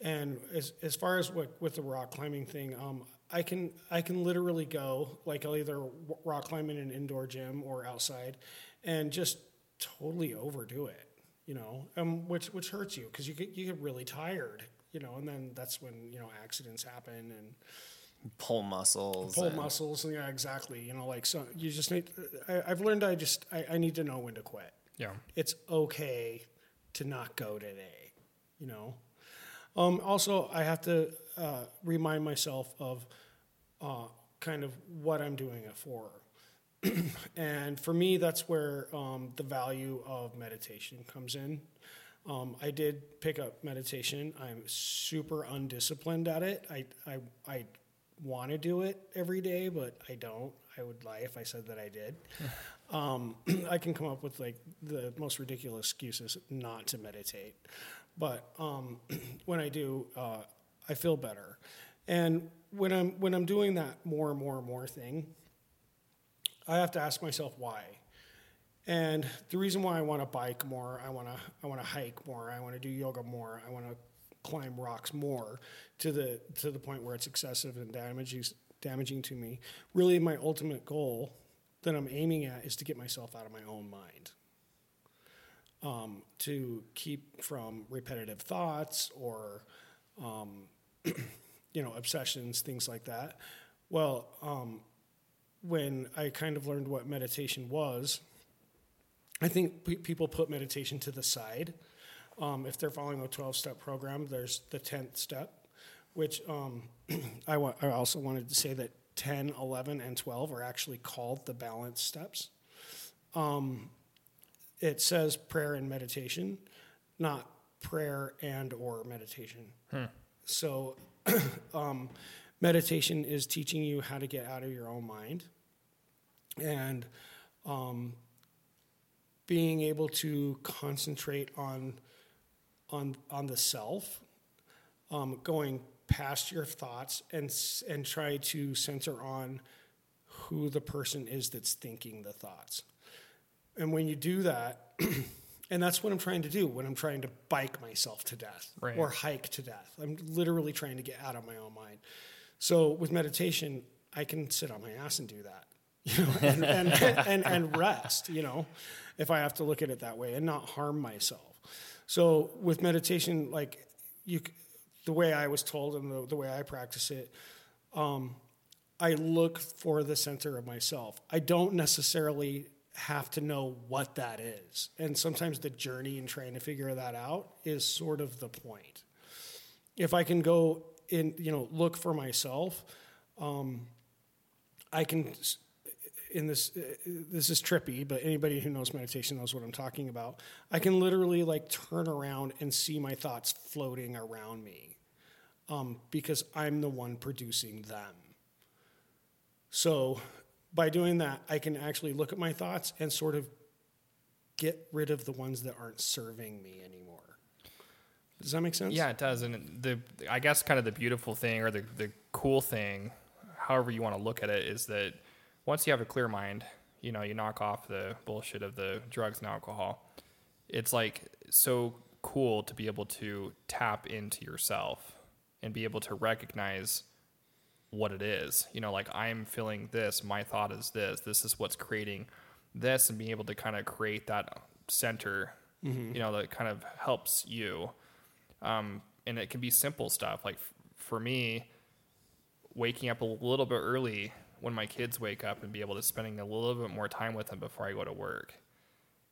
and as as far as what with the rock climbing thing, um, I can I can literally go like I'll either rock climb in an indoor gym or outside, and just totally overdo it, you know, um, which which hurts you because you get you get really tired, you know, and then that's when you know accidents happen and Pull muscles. pull and- muscles. And yeah, exactly. You know, like so you just need. I, I've learned I just I, I need to know when to quit. Yeah. It's okay to not go today. You know. Um, also, I have to uh, remind myself of uh, kind of what I'm doing it for. and for me, that's where um, the value of meditation comes in. Um, I did pick up meditation. I'm super undisciplined at it. I, I, I want to do it every day, but I don't. I would lie if I said that I did. um, I can come up with like the most ridiculous excuses not to meditate. But um, when I do, uh, I feel better. And when I'm when I'm doing that more and more and more thing, I have to ask myself why. And the reason why I want to bike more, I want to I want to hike more, I want to do yoga more, I want to climb rocks more to the to the point where it's excessive and damaging damaging to me. Really, my ultimate goal that I'm aiming at is to get myself out of my own mind. Um, to keep from repetitive thoughts or um, you know obsessions, things like that. Well, um, when I kind of learned what meditation was, I think pe- people put meditation to the side. Um, if they're following a 12 step program, there's the 10th step, which um, I, wa- I also wanted to say that 10, 11, and 12 are actually called the balance steps. Um, it says prayer and meditation, not prayer and or meditation. So um, meditation is teaching you how to get out of your own mind and um, being able to concentrate on on on the self, um, going past your thoughts and and try to center on who the person is that's thinking the thoughts. And when you do that, and that's what I'm trying to do when I'm trying to bike myself to death Right. or hike to death. I'm literally trying to get out of my own mind. So with meditation, I can sit on my ass and do that. You know, and, and, and, and rest, you know, if I have to look at it that way and not harm myself. So with meditation, like you, the way I was told and the, the way I practice it, um, I look for the center of myself. I don't necessarily have to know what that is. And sometimes the journey in trying to figure that out is sort of the point. If I can go in, you know, look for myself, um, I can. In this, uh, this is trippy, but anybody who knows meditation knows what I'm talking about. I can literally like turn around and see my thoughts floating around me, um, because I'm the one producing them. So by doing that, I can actually look at my thoughts and sort of get rid of the ones that aren't serving me anymore. Does that make sense? Yeah, it does. And the I guess kind of the beautiful thing or the the cool thing, however you want to look at it, is that once you have a clear mind, you know, you knock off the bullshit of the drugs and alcohol. It's like so cool to be able to tap into yourself and be able to recognize what it is. You know, like I'm feeling this, my thought is this, this is what's creating this, and being able to kind of create that center, you know, that kind of helps you. Um, and it can be simple stuff. Like f- for me, waking up a little bit early when my kids wake up and be able to spending a little bit more time with them before I go to work.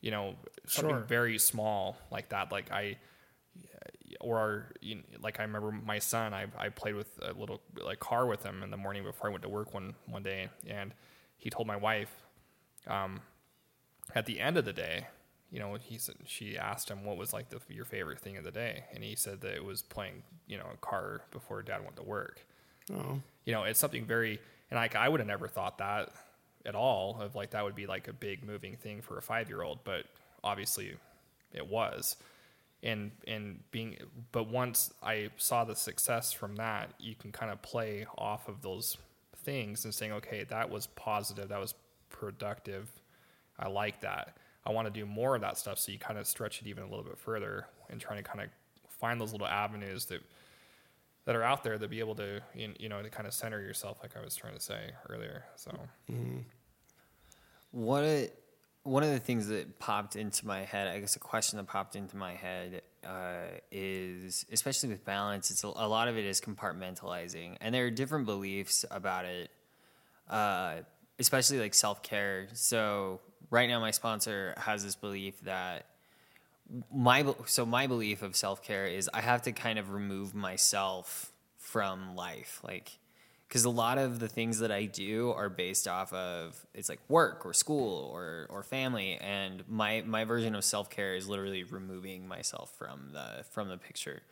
You know, something Sure. very small like that. Like I, or you know, like I remember my son. I I played with a little like car with him in the morning before I went to work one one day, and he told my wife, um, at the end of the day, you know, he said she asked him what was like the, your favorite thing of the day, and he said that it was playing, you know, a car before dad went to work. Oh, You know, it's something very, and like I would have never thought that at all of like that would be like a big moving thing for a five year old, but obviously it was. And and being, but once I saw the success from that, you can kind of play off of those things and saying, okay, that was positive, that was productive, I like that. I want to do more of that stuff. So you kind of stretch it even a little bit further and trying to kind of find those little avenues that that are out there to be able to you know to kind of center yourself, like I was trying to say earlier. So mm-hmm. What a, one of the things that popped into my head, I guess a question that popped into my head uh, is, especially with balance, it's a, a lot of it is compartmentalizing, and there are different beliefs about it, uh, especially like self care. So right now, my sponsor has this belief that my so my belief of self care is I have to kind of remove myself from life, like because a lot of the things that I do are based off of it's like work or school or or family, and my my version of self care is literally removing myself from the from the picture.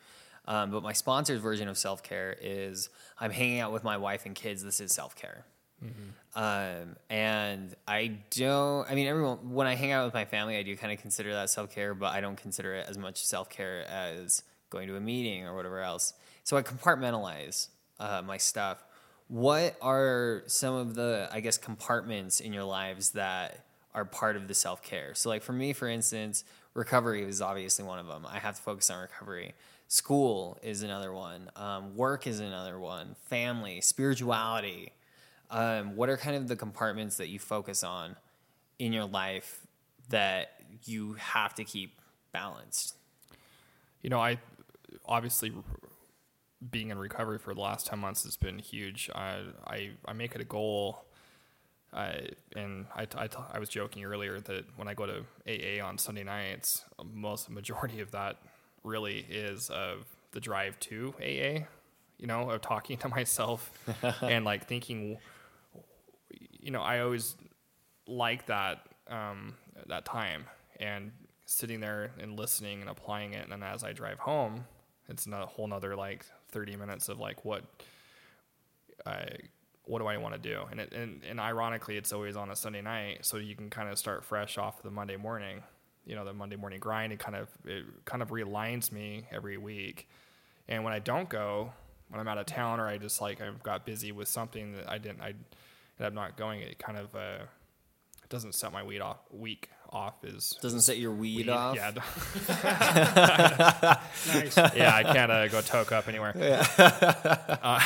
Um, but my sponsor's version of self care is I'm hanging out with my wife and kids. This is self care. Um, and I don't, I mean, everyone, when I hang out with my family, I do kind of consider that self care, but I don't consider it as much self care as going to a meeting or whatever else. So I compartmentalize uh, my stuff. What are some of the, I guess, compartments in your lives that are part of the self care? So, like for me, for instance, recovery is obviously one of them. I have to focus on recovery. School is another one. Um, work is another one. Family, spirituality um, what are kind of the compartments that you focus on in your life that you have to keep balanced? you know, I obviously being in recovery for the last ten months has been huge. I I, I make it a goal. I, and I, I, I was joking earlier that when I go to AA on Sunday nights, most majority of that really is of the drive to AA, you know, of talking to myself and like thinking, you know, I always like that um, that time and sitting there and listening and applying it. And then as I drive home, it's a whole nother like 30 minutes of like what I what do I want to do? And it, and and ironically, it's always on a Sunday night, so you can kind of start fresh off the Monday morning. You know, the Monday morning grind. It kind of it kind of realigns me every week. And when I don't go, when I'm out of town or I just like I've got busy with something that I didn't I and I'm not going, it kind of uh, doesn't set my week off week off is Doesn't set your weed, weed. off. Yeah, nice. yeah, I can't uh, go toke up anywhere. Uh,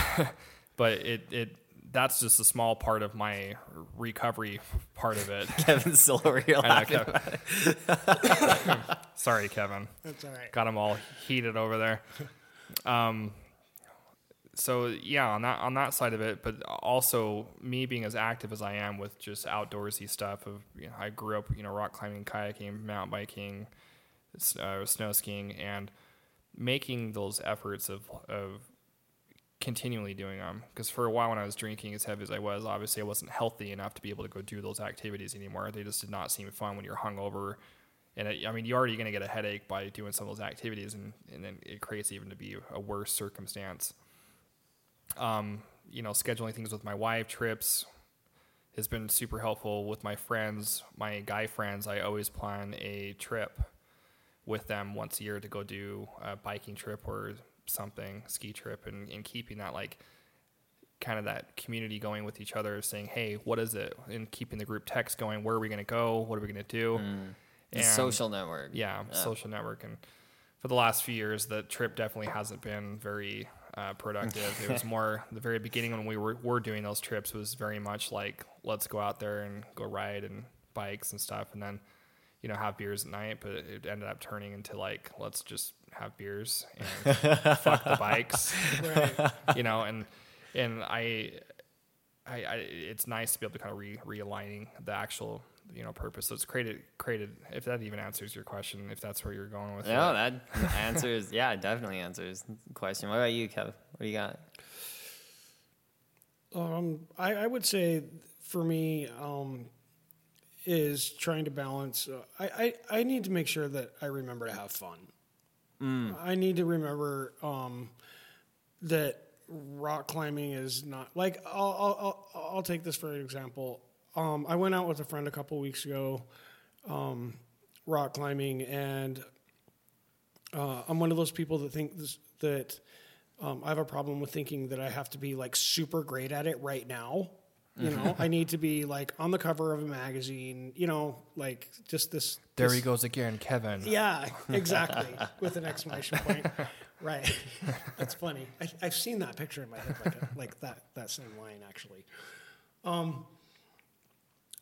but it it that's just a small part of my recovery part of it. Kevin's still over here I know, laughing. Kevin. Sorry, Kevin. That's all right. Got them all heated over there. Um, so yeah, on that on that side of it, but also me being as active as I am with just outdoorsy stuff. Of you know, I grew up, you know, rock climbing, kayaking, mountain biking, uh, snow skiing, and making those efforts of of continually doing them. Because for a while when I was drinking as heavy as I was, obviously I wasn't healthy enough to be able to go do those activities anymore. They just did not seem fun when you're hungover. And it, I mean, you're already going to get a headache by doing some of those activities, and, and then it creates even to be a worse circumstance. Um, you know, scheduling things with my wife, trips has been super helpful with my friends, my guy friends. I always plan a trip with them once a year to go do a biking trip or something, ski trip, and, and keeping that like kind of that community going with each other, saying, "Hey, what is it?" and keeping the group text going. Where are we going to go? What are we going to do? The social network. Yeah, social network. And for the last few years, the trip definitely hasn't been very uh, productive. it was more the very beginning when we were, were doing those trips was very much like let's go out there and go ride and bikes and stuff, and then you know have beers at night. But it ended up turning into like let's just have beers and fuck the bikes, Right. you know. And and I, I, I it's nice to be able to kind of re, realigning the actual you know purpose. So it's created created. If that even answers your question, if that's where you're going with No, it. that answers. Yeah, definitely answers the question. What about you, Kev? What do you got? Um, I, I would say for me, um, is trying to balance. Uh, I, I I need to make sure that I remember to have fun. I need to remember um, that rock climbing is not like I'll I'll, I'll, I'll take this for an example. Um, I went out with a friend a couple weeks ago, um, rock climbing, and uh, I'm one of those people that think this, that um, I have a problem with thinking that I have to be like super great at it right now. You know, I need to be like on the cover of a magazine. You know, like just this. There this- he goes again, Kevin. yeah, exactly. With an exclamation point. Right. That's funny. I, I've seen that picture in my head, like, a, like that, that same line, actually. Um,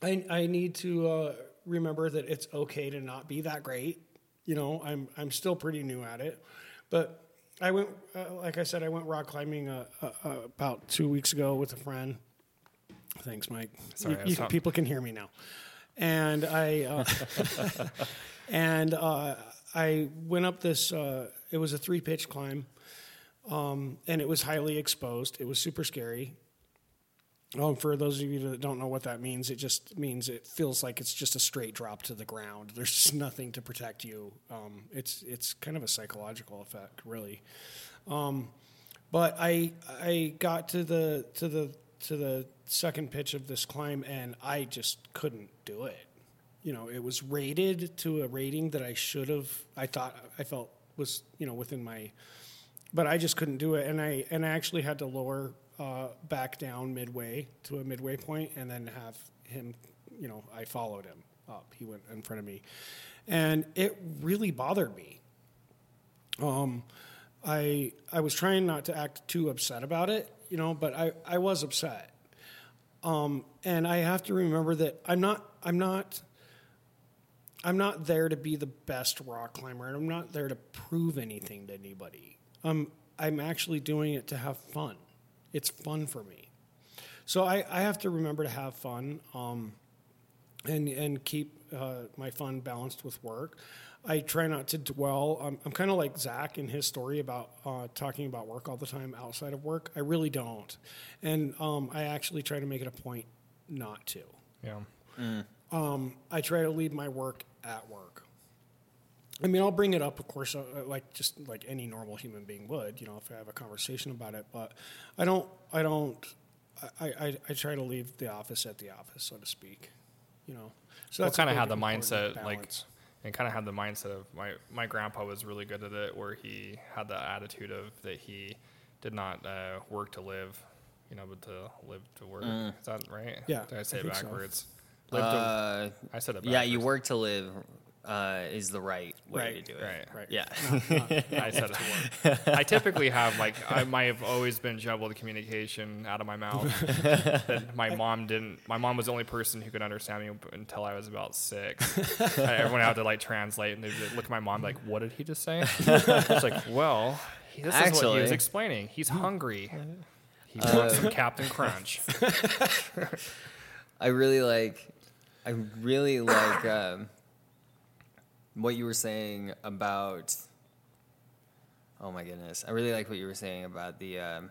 I, I need to uh, remember that it's okay to not be that great. You know, I'm, I'm still pretty new at it. But I went, uh, like I said, I went rock climbing uh, uh, uh, about two weeks ago with a friend. Thanks, Mike. Sorry, You- you- people can hear me now. And I, uh, and uh, I went up this. Uh, it was a three pitch climb, um, and it was highly exposed. It was super scary. Um, for those of you that don't know what that means, it just means it feels like it's just a straight drop to the ground. There's nothing to protect you. Um, it's it's kind of a psychological effect, really. Um, but I I got to the to the to the second pitch of this climb, and I just couldn't do it you know, it was rated to a rating that I should have. I thought I felt was you know within my, but I just couldn't do it, and I and I actually had to lower uh, back down midway to a midway point, and then have him. You know, I followed him up. He went in front of me, and it really bothered me. Um, I I was trying not to act too upset about it, you know, but I I was upset. Um, and I have to remember that I'm not I'm not I'm not there to be the best rock climber, and I'm not there to prove anything to anybody. Um, I'm actually doing it to have fun. It's fun for me. So I, I have to remember to have fun um, and, and keep uh, my fun balanced with work. I try not to dwell. I'm, I'm kind of like Zach in his story about uh, talking about work all the time outside of work. I really don't. And um, I actually try to make it a point not to Yeah. um, I try to leave my work at work. I mean, I'll bring it up, of course, uh, like just like any normal human being would, you know, if I have a conversation about it. But I don't, I don't, I, I, I try to leave the office at the office, so to speak. You know, so Well, that's kind of big, had the important mindset like, and kind of had the mindset of my my grandpa was really good at it, where he had the attitude of that he did not uh, work to live, you know, but to live to work. Is that right? Yeah, Did I say I it think so. backwards? Live to, Uh, I said it. yeah, you work to live uh, is the right way Right, to do it. Right. right? Yeah. I said it. I typically have like I might have always been jumbled the communication out of my mouth. that my mom didn't. My mom was the only person who could understand me until I was about six. I- Everyone had to like translate, and they look at my mom like, "What did he just say?" It's like, "Well, this is what he was explaining. He's hungry. He wants some Captain Crunch." I really like, I really like um, what you were saying about. Oh my goodness! I really like what you were saying about the. Um,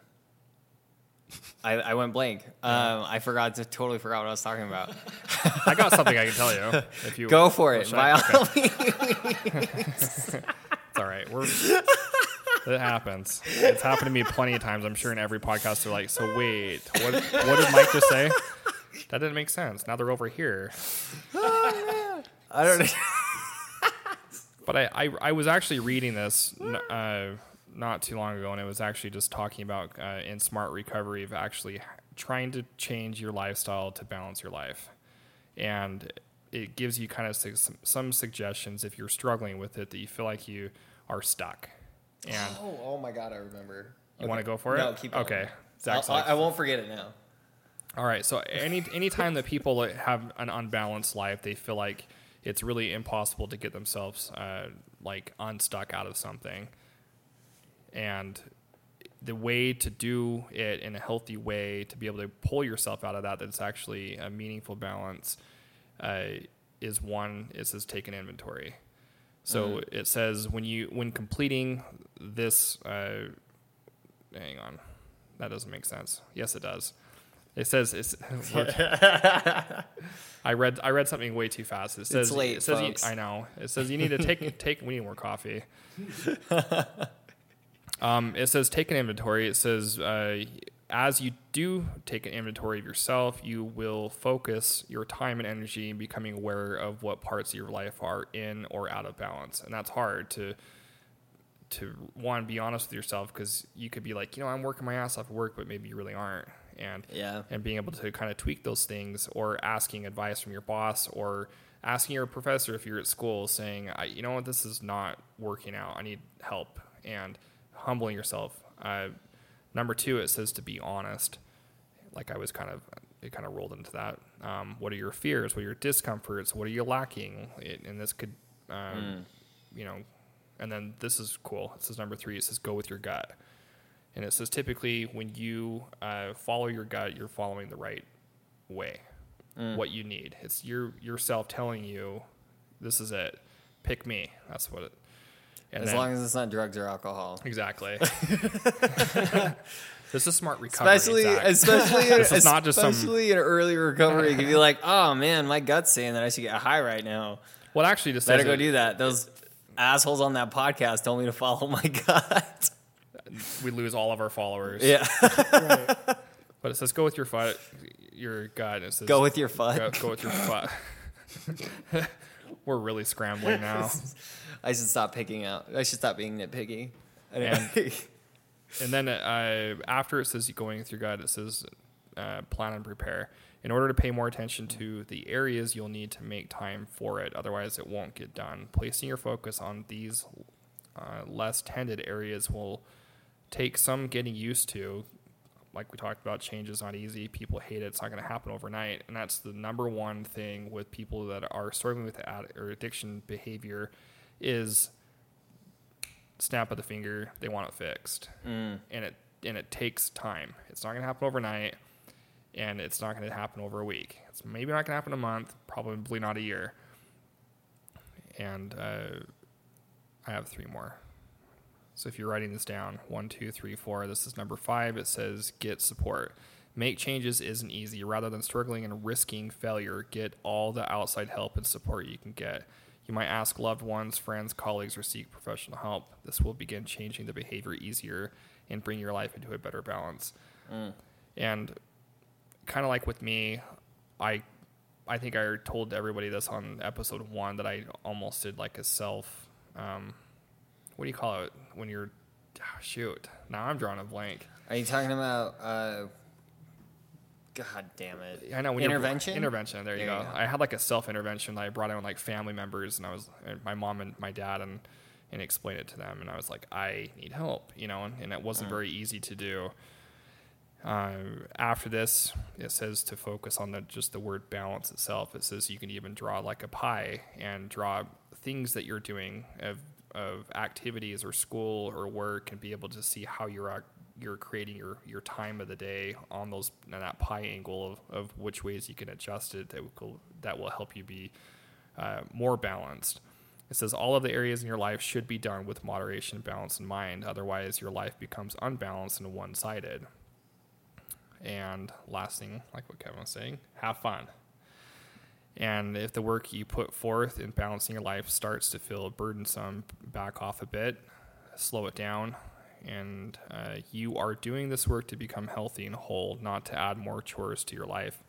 I, I went blank. Um, I forgot to totally forgot what I was talking about. I got something I can tell you. If you Go for it. By all It's all right. We're it happens. It's happened to me plenty of times. I'm sure in every podcast they're like, "So wait, what? What did Mike just say? That didn't make sense. Now they're over here." I don't know. But I, I, I was actually reading this uh, not too long ago, and it was actually just talking about uh, in smart recovery of actually trying to change your lifestyle to balance your life, and it gives you kind of some, some suggestions if you're struggling with it that you feel like you are stuck. And Oh, oh my god! I remember. You wanna go for it? No, keep going. Okay. Zach's I, like- I won't forget it now. All right. So any anytime that people have an unbalanced life, they feel like it's really impossible to get themselves uh, like unstuck out of something. And the way to do it in a healthy way to be able to pull yourself out of that that's actually a meaningful balance uh, is one it says take an inventory. So it says when you when completing this uh, hang on that doesn't make sense. Yes it does It says it's. I read I read something way too fast. It says it's late, it says you-. I know. It says you need to take take. We need more coffee. um, it says take an inventory. It says uh, as you do take an inventory of yourself, you will focus your time and energy in becoming aware of what parts of your life are in or out of balance, and that's hard to to one be honest with yourself because you could be like, you know, I'm working my ass off at work, but maybe you really aren't. And Yeah. and being able to kind of tweak those things, or asking advice from your boss, or asking your professor if you're at school, saying, I, you know what, this is not working out. I need help, and humbling yourself. Uh, number two, it says to be honest. Like I was kind of, it kind of rolled into that. Um, what are your fears? What are your discomforts? What are you lacking? It, and this could, um, you know, and then this is cool. It says number three. It says go with your gut, and it says typically when you uh, follow your gut, you're following the right way. What you need. It's your yourself telling you, this is it. Pick me. That's what it. And As then- long as it's not drugs or alcohol. Exactly. this is smart recovery. Especially, Zach. especially, This is not just some- especially in early recovery, you could be like, "Oh man, my gut's saying that I should get high right now. well, actually, just Better go it- do that." Those assholes on that podcast told me to follow my gut. We lose all of our followers. yeah, Right. But it says go with your foot, your gut. It says go with your fun. go, go with your foot. We're really scrambling now. I should stop picking out. I should stop being nitpicky. And- And then uh, after it says going with your gut, it says uh, plan and prepare. In order to pay more attention to the areas, you'll need to make time for it. Otherwise, it won't get done. Placing your focus on these uh, less tended areas will take some getting used to. Like we talked about, change is not easy. People hate it. It's not going to happen overnight. And that's the number one thing with people that are struggling with ad- or addiction behavior is snap of the finger. They want it fixed, and it and it takes time. It's not going to happen overnight, and it's not going to happen over a week. It's maybe not going to happen a month. Probably not a year. And uh, I have three more. So if you're writing this down, one, two, three, four. This is number five. It says get support. Make changes isn't easy. Rather than struggling and risking failure, get all the outside help and support you can get. You might ask loved ones, friends, colleagues, or seek professional help. This will begin changing the behavior easier and bring your life into a better balance. And kind of like with me, I I think I told everybody this on episode one that I almost did like a self. Um, what do you call it when you're? ah, shoot, now I'm drawing a blank. Are you talking about? Uh, God damn it! I know when intervention. intervention. There you There go. you go. I had like a self intervention. that I brought in like family members, and I was and my mom and my dad, and and explained it to them. And I was like, I need help, you know, and, and it wasn't very easy to do. Uh, after this, it says to focus on the just the word balance itself. It says you can even draw like a pie and draw things that you're doing of of activities or school or work, and be able to see how you're you're creating your your time of the day on those that pie angle of, of which ways you can adjust it that will that will help you be uh, more balanced. It says all of the areas in your life should be done with moderation balance in mind. Otherwise, your life becomes unbalanced and one sided. And last thing, like what Kevin was saying, have fun. And if the work you put forth in balancing your life starts to feel burdensome, back off a bit, slow it down. And uh, you are doing this work to become healthy and whole, not to add more chores to your life.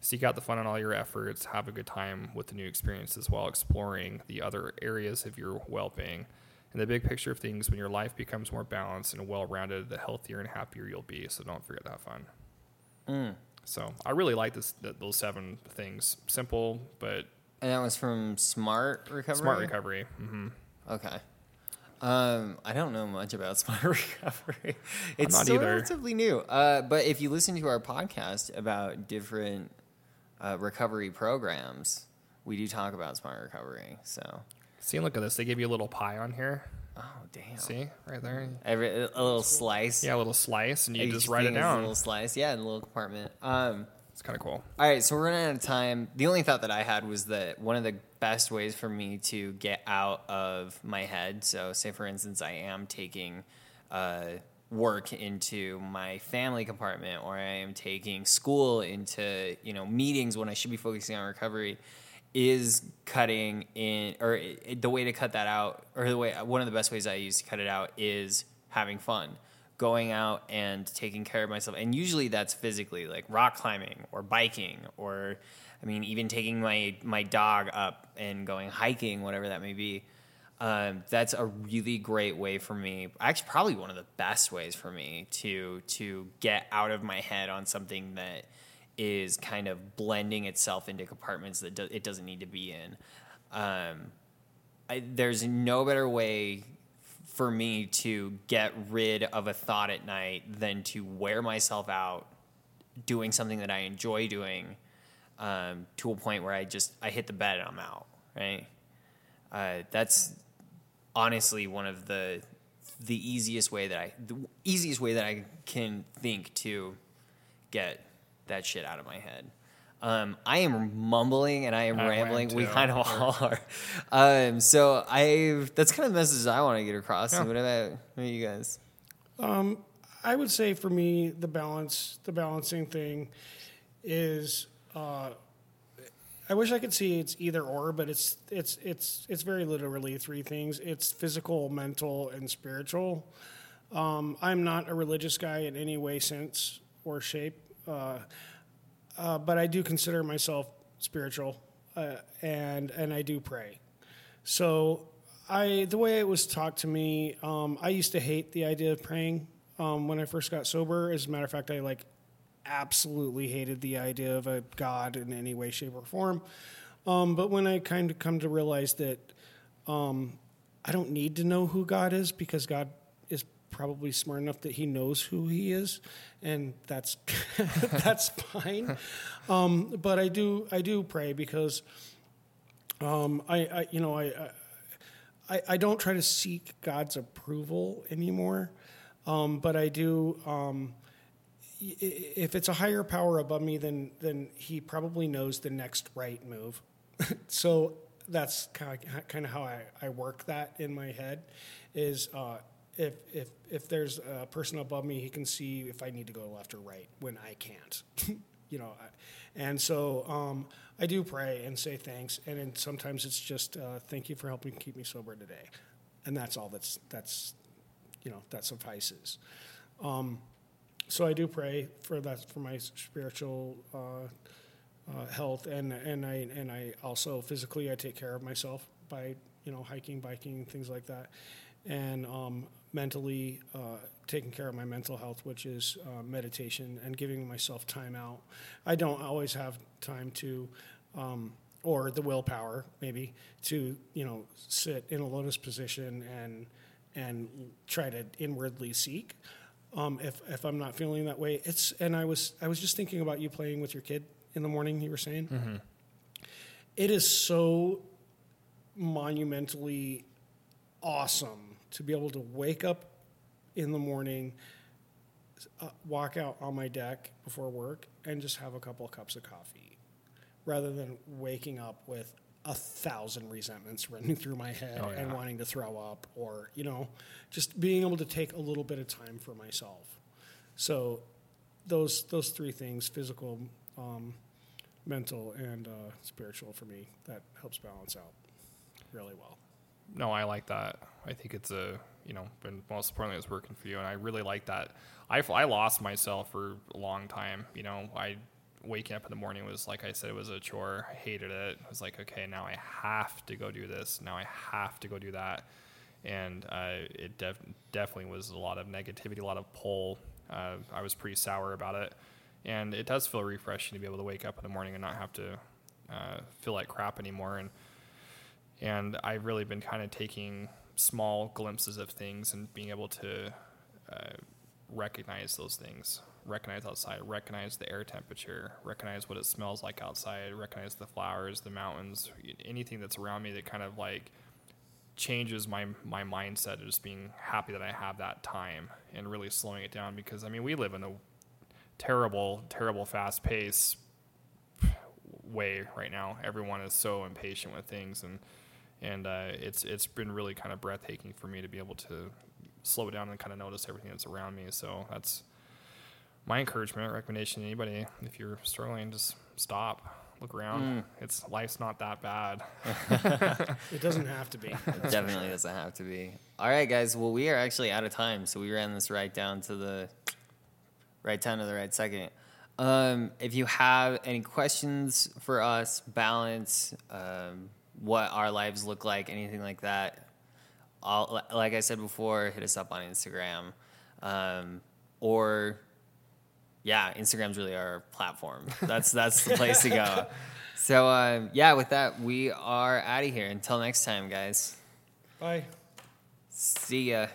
Seek out the fun in all your efforts, have a good time with the new experiences while exploring the other areas of your well being. In the big picture of things, when your life becomes more balanced and well rounded, the healthier and happier you'll be. So don't forget to have fun. So I really like this th- those seven things. Simple, but And that was from Smart Recovery. smart recovery. hmm Okay. Um, I don't know much about smart recovery. It's not still either. relatively new. Uh, but if you listen to our podcast about different uh, recovery programs, we do talk about smart recovery. So, See, look at this. They give you a little pie on here. Oh damn, See, right there. Every a little slice. Yeah, a little slice, and you Each just write it down. A little slice, yeah, in a little compartment. Um, It's kind of cool. All right, so we're running out of time. The only thought that I had was that one of the best ways for me to get out of my head. So, say for instance, I am taking uh, work into my family compartment or I am taking school into, you know, meetings when I should be focusing on recovery is cutting in or it, the way to cut that out or the way one of the best ways I use to cut it out is having fun going out and taking care of myself. And usually that's physically like rock climbing or biking or I mean even taking my my dog up and going hiking whatever that may be. Um, that's a really great way for me actually probably one of the best ways for me to to get out of my head on something that is kind of blending itself into compartments that do, it doesn't need to be in um, I, there's no better way for me to get rid of a thought at night than to wear myself out doing something that I enjoy doing um, to a point where I just I hit the bed and I'm out. Right. Uh, that's honestly one of the the easiest way that I the easiest way that I can think to get that shit out of my head. Um, I am mumbling and I am I rambling. We kind of all are. Um, so I that's kind of the message I want to get across. Yeah. What about what about you guys? I would say for me, the balance, the balancing thing, is. Uh, I wish I could see it's either or, but it's it's it's it's very literally three things. It's physical, mental, and spiritual. Um, I'm not a religious guy in any way, sense, or shape, uh, uh, but I do consider myself spiritual, uh, and and I do pray. So I the way it was taught to me, um, I used to hate the idea of praying um, when I first got sober. As a matter of fact, I like absolutely hated the idea of a God in any way, shape, or form. Um, but when I kind of come to realize that um, I don't need to know who God is because God probably smart enough that He knows who He is, and that's that's fine. Um, but I do I do pray because um, I, I you know I, I I don't try to seek God's approval anymore, um, but I do. Um, if it's a higher power above me, then then he probably knows the next right move. so that's kind of kind of how I, I work that in my head. Is uh, if if if there's a person above me, he can see if I need to go left or right when I can't. you know, and so um, I do pray and say thanks, and then sometimes it's just uh, thank you for helping keep me sober today, and that's all. That's that's you know that suffices. Um, so I do pray for that for my spiritual uh, uh, health, and and I and I also physically I take care of myself by you know hiking, biking, things like that, and um, mentally uh, taking care of my mental health, which is uh, meditation and giving myself time out. I don't always have time to. Um, or the willpower, maybe, to you know sit in a lotus position and and try to inwardly seek um, if if I'm not feeling that way. It's and I was I was just thinking about you playing with your kid in the morning. You were saying It is so monumentally awesome to be able to wake up in the morning, uh, walk out on my deck before work, and just have a couple of cups of coffee, rather than waking up with a thousand resentments running through my head Oh, and wanting to throw up, or you know, just being able to take a little bit of time for myself. So, those those three things: physical, um, mental, and uh, spiritual for me. That helps balance out really well. No, I like that. I think it's a you know, and most importantly, it's working for you, and I really like that. I I lost myself for a long time. You know, I waking up in the morning was like I said, it was a chore. I hated it. I was like, okay, now I have to go do this. Now I have to go do that, and uh, it def- definitely was a lot of negativity, a lot of pull. Uh, I was pretty sour about it, and it does feel refreshing to be able to wake up in the morning and not have to uh, feel like crap anymore. And and I've really been kind of taking small glimpses of things and being able to uh, recognize those things, recognize outside, recognize the air temperature, recognize what it smells like outside, recognize the flowers, the mountains, anything that's around me that kind of like changes my my mindset of just being happy that I have that time and really slowing it down because I mean we live in a terrible terrible fast pace way right now. Everyone is so impatient with things, and and uh, it's it's been really kind of breathtaking for me to be able to slow down and kind of notice everything that's around me. So that's my encouragement, recommendation to anybody. If you're struggling, just stop, look around. It's life's not that bad. It doesn't have to be. Definitely doesn't have to be. All right, guys. Well, we are actually out of time, so we ran this right down to the right time to the right second. Um, if you have any questions for us, balance, um, what our lives look like, anything like that, all, like I said before, hit us up on Instagram, um, or yeah, Instagram's really our platform. That's that's the place to go. So um, yeah, with that, we are out of here. Until next time, guys. Bye. See ya.